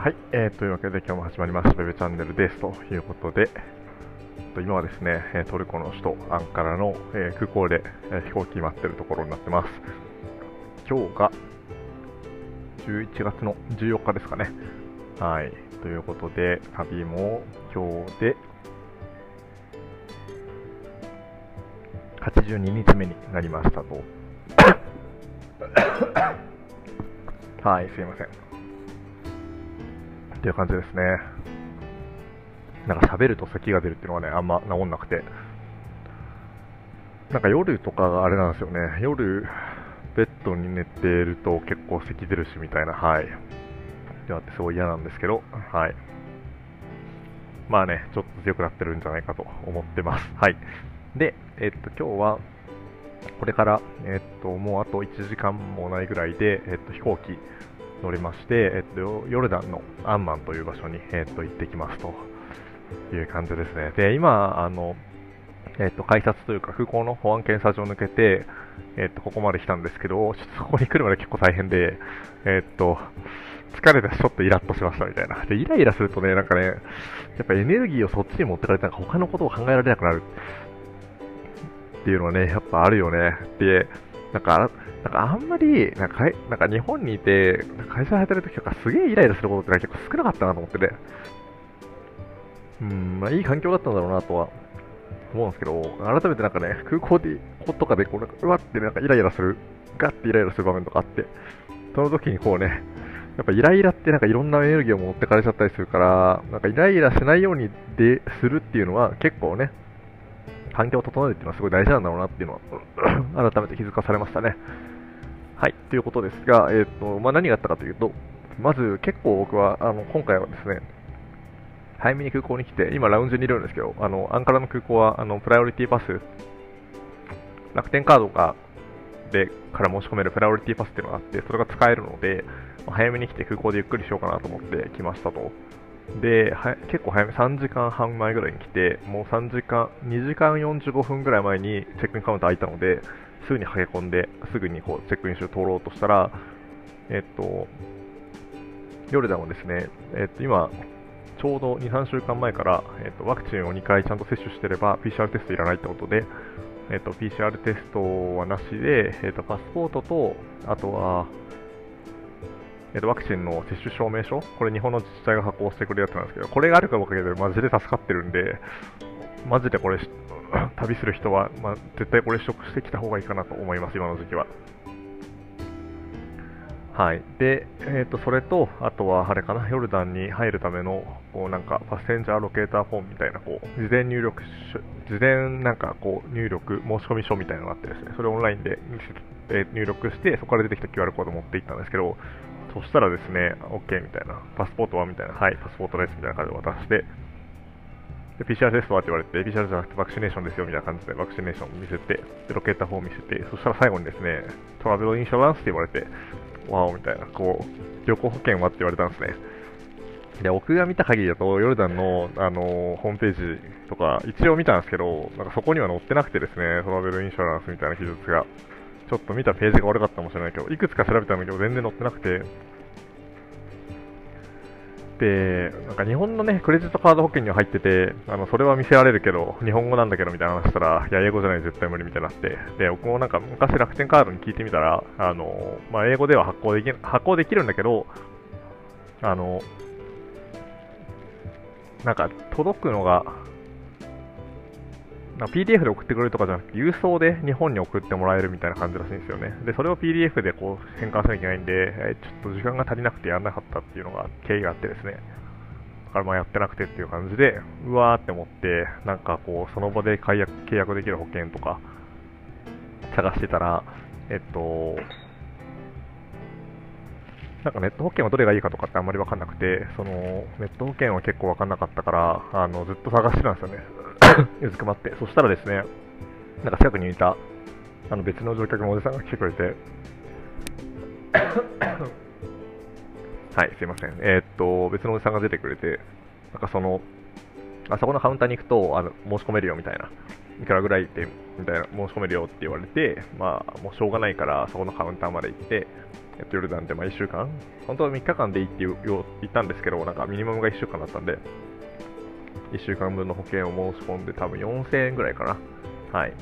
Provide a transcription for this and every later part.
はい、えー、というわけで今日も始まりましたベベチャンネルですということで、今はですね、トルコの首都アンカラの、空港で、飛行機待ってるところになってます。今日が11月の14日ですかね。はい、ということで、旅も今日で82日目になりましたと。はい、すいません。っていう感じですね。なんか喋ると咳が出るっていうのはね、あんま治んなくて。なんか夜とかがあれなんですよね。夜、ベッドに寝てると結構咳出るしみたいな、はい。であってすごい嫌なんですけど、はい。まあね、ちょっと強くなってるんじゃないかと思ってます。はい。で、えっと、今日は、これから、えっと、もうあと1時間もないぐらいで、えっと、飛行機乗りまして、えっと、ヨルダンのアンマンという場所に、えっと、行ってきますという感じですね。で、今、あの、えっと、改札というか空港の保安検査場を抜けて、えっと、ここまで来たんですけど、ちょっとそこに来るまで結構大変で、えっと、疲れてちょっとイラッとしましたみたいな。で、イライラするとね、なんかね、やっぱエネルギーをそっちに持ってかれて、なんか他のことを考えられなくなるっていうのはね、やっぱあるよね。で、なんか、なんかあんまり、なんかなんか日本にいて、会社で働いてる時とかすげえイライラすることって結構少なかったなと思ってて、うん、まあいい環境だったんだろうなとは思うんですけど、改めてなんかね、空港で、ことかでこう、なんかうわってなんかイライラする、ガッてイライラする場面とかあって、その時にこうね、やっぱイライラってなんかいろんなエネルギーを持ってかれちゃったりするから、なんかイライラしないようにでするっていうのは結構ね、環境を整えるっていうのはすごい大事なんだろうなっていうのは 改めて気づかされましたね。はい、ということですが、えーとまあ、何があったかというと、まず結構僕はあの今回はですね、早めに空港に来て、今ラウンジにいるんですけど、あのアンカラの空港はあのプライオリティパス、楽天カードがでから申し込めるプライオリティパスっていうのがあって、それが使えるので、早めに来て空港でゆっくりしようかなと思って来ましたと。で、結構早め、3時間半前ぐらいに来て、もう3時間、2時間45分ぐらい前にチェックインカウンター開いたので、すぐに駆け込んで、すぐにこうチェックインして通ろうとしたら、えっと、ヨルダンはですね、えっと、今、ちょうど2、3週間前から、えっと、ワクチンを2回ちゃんと接種してれば PCR テストいらないってことで、えっと、PCR テストはなしで、えっと、パスポートと、あとは、えっと、ワクチンの接種証明書、これ日本の自治体が発行してくれるやつなんですけど、これがあるかおかげでマジで助かってるんで、マジでこれ 旅する人は、まあ、絶対これ取得してきた方がいいかなと思います、今の時期は。はい。で、えっ、ー、と、それと、あとは、あれかな、ヨルダンに入るための、こう、なんか、パッセンジャーロケーターフォームみたいな、こう、事前入力、事前、なんか、こう、入力、申し込み書みたいなのがあってですね、それをオンラインで、え入力して、そこから出てきた QR コードを持っていったんですけど、そしたらですね、OK みたいな、パスポートはみたいな、はい、パスポートですみたいな感じで渡して、で、PCR テストはって言われて、PCR じゃなくてバクシネーションですよみたいな感じで、バクシネーション見せて、で、ロケーター4見せて、そしたら最後にですね、トラベルインシュランスって言われて、ワオみたいな、こう、旅行保険はって言われたんですね。で、僕が見た限りだと、ヨルダンの、あのー、ホームページとか、一応見たんですけど、なんかそこには載ってなくてですね、トラベルインシュランスみたいな記述が、ちょっと見たページが悪かったかもしれないけど、いくつか調べたんだけど、全然載ってなくて、で、なんか日本のね、クレジットカード保険には入ってて、あの、それは見せられるけど、日本語なんだけどみたいな話したら、いや、英語じゃない絶対無理みたいになって、で、僕もなんか昔楽天カードに聞いてみたら、あの、まあ、英語では発行でき発行できるんだけど、あの、なんか届くのが、PDF で送ってくれるとかじゃなくて、郵送で日本に送ってもらえるみたいな感じらしいんですよね。で、それを PDF でこう変換しなきゃいけないんで、えちょっと時間が足りなくてやんなかったっていうのが経緯があってですね。だからまあやってなくてっていう感じで、うわーって思って、なんかこう、その場で解約契約できる保険とか探してたら、えっと、なんかネット保険はどれがいいかとかってあんまり分かんなくて、そのネット保険は結構分かんなかったから、あのずっと探してたんですよね。うずくまって。そしたらですね、なんか近くにいたあの別の乗客のおじさんが来てくれて、はい、すいません。えー、っと、別のおじさんが出てくれて、なんかその、あそこのカウンターに行くとあの申し込めるよみたいな、いくらぐらいでみたいな申し込めるよって言われて、まあ、もうしょうがないから、そこのカウンターまで行って、えっと、ヨルダンでまあ1週間、本当は3日間でいいって言ったんですけど、なんかミニマムが1週間だったんで、1週間分の保険を申し込んで、多分4000円ぐらいかな、はい、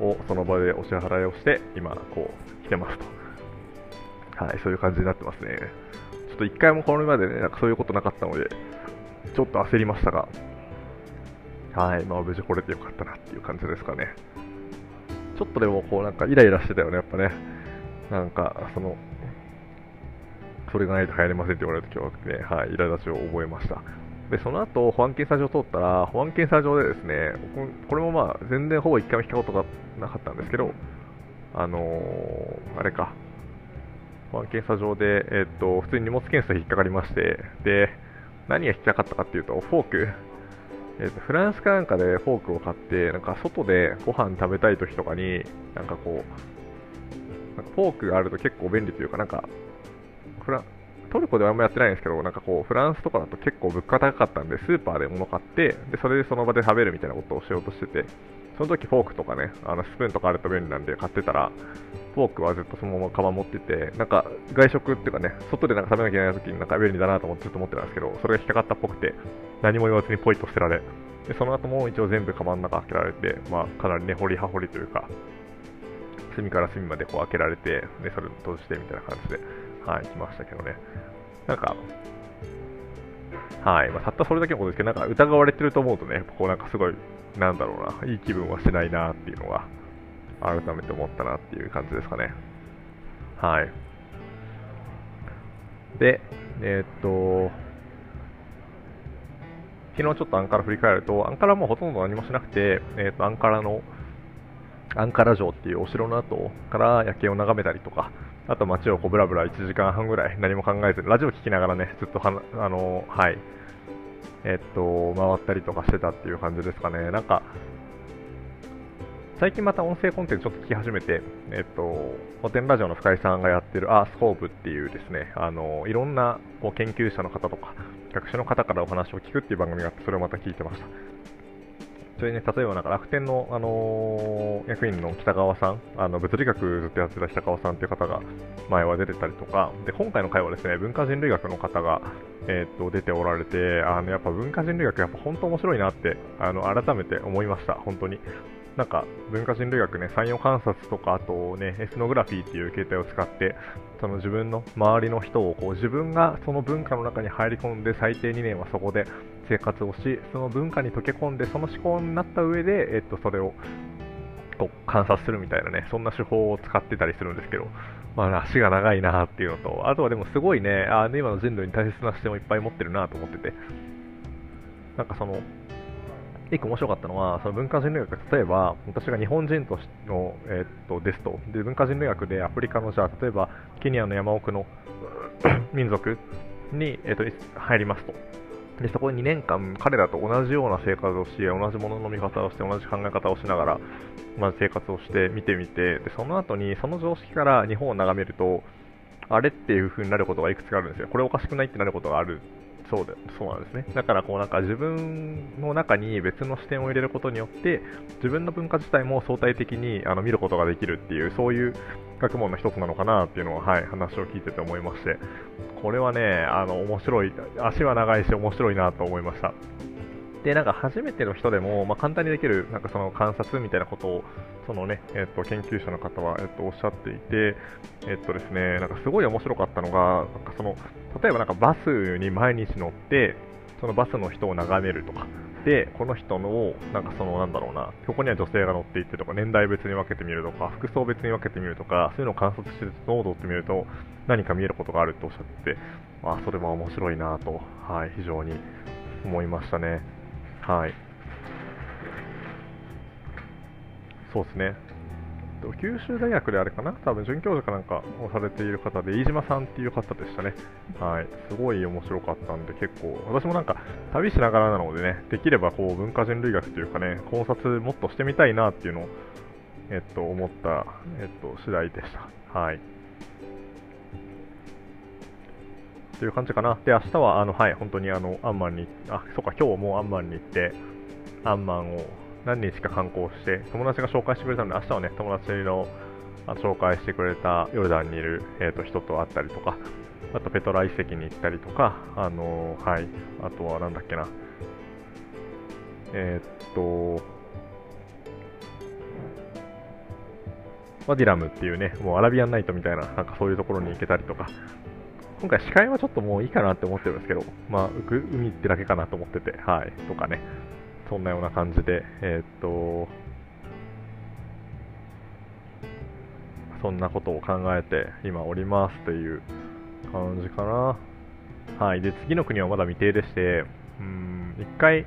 をその場でお支払いをして、今、こう、来てますと。はい、そういう感じになってますね。ちょっと1回もこれまでね、なんかそういうことなかったので、ちょっと焦りましたが、はい、まあ無事来れてよかったなっていう感じですかね。ちょっとでもこうなんかイライラしてたよね、やっぱね。なんか、その、それがないと入れませんって言われた時はね、はい、苛立ちを覚えました。で、その後、保安検査場通ったら、保安検査場でですね、これもまあ、全然ほぼ1回も引ったことがなかったんですけど、あのー、あれか、保安検査場で、えー、っと、普通に荷物検査引っかかりまして、で、何が引っかかったかっていうと、フォーク、えーと、フランスかなんかでフォークを買って、なんか外でご飯食べたい時とかに、なんかこう、なんかフォークがあると結構便利というか、なんか、フラトルコではあんまやってないんですけど、なんかこう、フランスとかだと結構物価高かったんで、スーパーで物買って、で、それでその場で食べるみたいなことをしようとしてて、その時フォークとかね、あのスプーンとかあると便利なんで買ってたら、フォークはずっとそのままカバン持ってて、なんか外食っていうかね、外でなんか食べなきゃいけない時になんか便利だなと思ってずっと思ってたんですけど、それが引っかかったっぽくて、何も言わずにポイと捨てられ、でその後も一応全部カバンの中開けられて、まあ、かなりね、掘り葉掘りというか、隅から隅までこう開けられて、でそれを閉じてみたいな感じで、はい、来ましたけどね。なんか、はい、まあ、たったそれだけのことですけど、なんか疑われてると思うとね、こうなんかすごい、なんだろうな、いい気分はしないなっていうのが、改めて思ったなっていう感じですかね。はい。で、えー、っと、昨日ちょっとアンカラ振り返ると、アンカラもほとんど何もしなくて、えー、っと、アンカラの、アンカラ城っていうお城の後から夜景を眺めたりとか、あと街をこうブラブラ1時間半ぐらい何も考えずに、ラジオ聞きながらね、ずっとはあの、はい、えっと、回ったりとかしてたっていう感じですかね。なんか、最近また音声コンテンツちょっと聞き始めて、えっと、古典ラジオの深井さんがやってるアースコーブっていうですね、あの、いろんなこう研究者の方とか、学者の方からお話を聞くっていう番組があって、それをまた聞いてました。それね、例えばなんか楽天の、あのー、役員の北川さん、あの物理学ずっとやってた北川さんっていう方が前は出てたりとか、で今回の回はですね、文化人類学の方が、えー、っと出ておられて、あのやっぱ文化人類学、やっぱ本当面白いなってあの改めて思いました、本当に。なんか文化人類学ね、産業観察とか、あとね、エスノグラフィーっていう形態を使って、その自分の周りの人をこう自分がその文化の中に入り込んで最低2年はそこで生活をし、その文化に溶け込んで、その思考になった上で、えっと、それをこう観察するみたいなね、そんな手法を使ってたりするんですけど、まあ、足が長いなっていうのと、あとはでもすごいね、あ今の人類に大切な視点をいっぱい持ってるなと思ってて、なんかその、一個面白かったのは、その文化人類学、例えば、私が日本人としの、えー、っとですとで、文化人類学でアフリカの、じゃあ、例えば、ケニアの山奥の民族に、えー、っと入りますと。でそこで2年間、彼らと同じような生活をし、同じものの見方をして、同じ考え方をしながら、同じ生活をして見てみて、でその後にその常識から日本を眺めると、あれっていう風になることがいくつかあるんですよ。これおかしくないってなることがあるそうでそうなんですね。だからこうなんか自分の中に別の視点を入れることによって自分の文化自体も相対的にあの見ることができるっていうそういう学問の一つなのかなっていうのは、はい、話を聞いてて思いましてこれはねあの面白い足は長いし面白いなと思いました。で、なんか初めての人でも、まあ、簡単にできるなんかその観察みたいなことを、そのね、えっと、研究者の方は、えっと、おっしゃっていて、えっとですね、なんかすごい面白かったのが、なんかその、例えばなんかバスに毎日乗って、そのバスの人を眺めるとか、で、この人の、なんかその、なんだろうな、ここには女性が乗っていてとか、年代別に分けてみるとか、服装別に分けてみるとか、そういうのを観察して、濃度ってみると、何か見えることがあるとおっしゃってて、まあ、それは面白いなと、はい、非常に思いましたね。はい。そうですね。九州大学であれかな？多分准教授かなんかをされている方で、飯島さんっていう方でしたね。はい。すごい面白かったんで、結構、私もなんか、旅しながらなのでね、できればこう、文化人類学というかね、考察もっとしてみたいなっていうのを、えっと、思った、えっと、次第でした。はい。という感じかな。で、明日は、あの、はい、本当にあの、アンマンに、あ、そうか、今日もアンマンに行って、アンマンを何日か観光して、友達が紹介してくれたので、明日はね、友達の紹介してくれたヨルダンにいる、えー、と人と会ったりとか、あとペトラ遺跡に行ったりとか、あのはい、あとはなんだっけな、えー、っと、ワディラムっていうね、もうアラビアンナイトみたいな、なんかそういうところに行けたりとか、今回視界はちょっともういいかなって思ってるんですけど、まあ、海ってだけかなと思ってて、はい、とかね、そんなような感じで、えー、っと、そんなことを考えて今おりますという感じかな。はい。で、次の国はまだ未定でして、うん、一回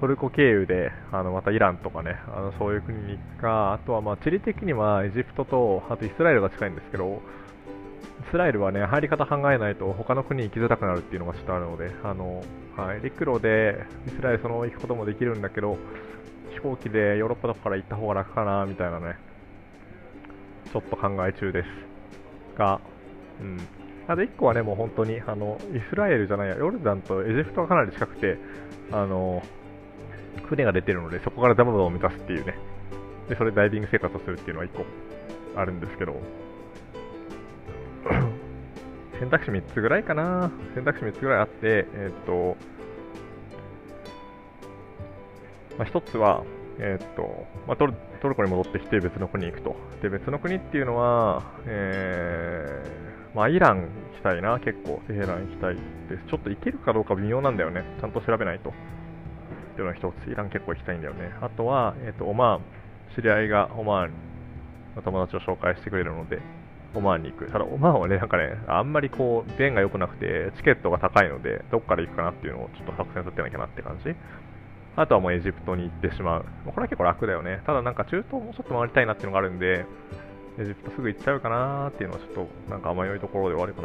トルコ経由で、あの、またイランとかね、あの、そういう国に行くか、あとはまあ地理的にはエジプトと、あとイスラエルが近いんですけど、イスラエルはね、入り方考えないと他の国に行きづらくなるっていうのがちょっとあるので、あの、はい、陸路でイスラエルそのまま行くこともできるんだけど、飛行機でヨーロッパとかから行った方が楽かな、みたいなね、ちょっと考え中です。が、うん。あと1個はね、もう本当に、あの、イスラエルじゃないや、ヨルダンとエジプトがかなり近くて、あの、船が出てるので、そこからダムを満たすっていうね。で、それダイビング生活をするっていうのは1個あるんですけど、選択肢3つぐらいかな。選択肢3つぐらいあって、えー、っと、まあ、1つは、えー、っと、まあ、トルトルコに戻ってきて別の国に行くと。で、別の国っていうのは、えー、まあ、イラン行きたいな、結構。テヘラン行きたいです。ちょっと行けるかどうか微妙なんだよね。ちゃんと調べないと。っていうのが一つ。イラン結構行きたいんだよね。あとは、えっ、と、オマーン。知り合いがオマーンの友達を紹介してくれるので、オマーンに行く。ただ、オマーンはね、なんかね、あんまりこう、便が良くなくて、チケットが高いので、どっから行くかなっていうのをちょっと作戦立てなきゃなって感じ。あとはもうエジプトに行ってしまう。これは結構楽だよね。ただなんか中東もちょっと回りたいなっていうのがあるんで、エジプトすぐ行っちゃうかなーっていうのはちょっとなんか迷いところで終わるか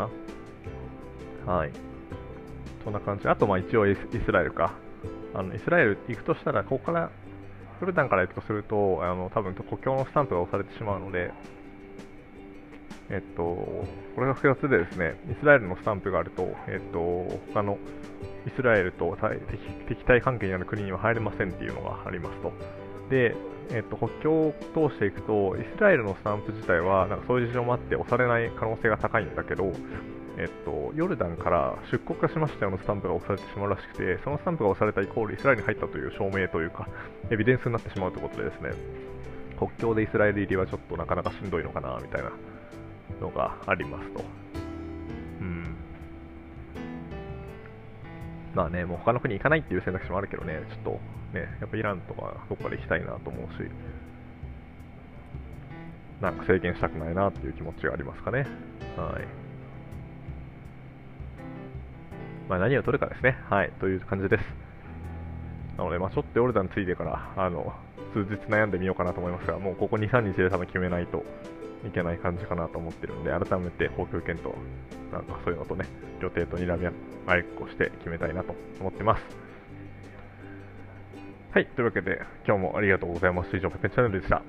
な。はい。そんな感じ。あとまあ一応イスラエルか。あのイスラエル行くとしたら、ここからヨルダンから行くとすると、あの多分国境のスタンプが押されてしまうので、えっと、これが複雑でですね、イスラエルのスタンプがあると、えっと、他のイスラエルと敵対関係にある国には入れませんっていうのがありますと。で、えっと、国境を通していくと、イスラエルのスタンプ自体は、なんかそういう事情もあって押されない可能性が高いんだけど、えっと、ヨルダンから出国化しましたよのスタンプが押されてしまうらしくて、そのスタンプが押されたイコールイスラエルに入ったという証明というか、エビデンスになってしまうということでですね、国境でイスラエル入りはちょっとなかなかしんどいのかな、みたいなのがありますと。うん。まあね、もう他の国行かないっていう選択肢もあるけどね、ちょっとね、やっぱイランとかどっかで行きたいなと思うし、なんか制限したくないなっていう気持ちがありますかね。はい。まあ何を取るかですね。はい、という感じです。なので、まあちょっとヨルダンついてから、あの、数日悩んでみようかなと思いますが、もうここ2、3日で多分決めないといけない感じかなと思ってるんで、改めて補給検討、なんかそういうのとね、予定とにらみ合いっこして決めたいなと思ってます。はい、というわけで、今日もありがとうございます。以上、ペペチャンネルでした。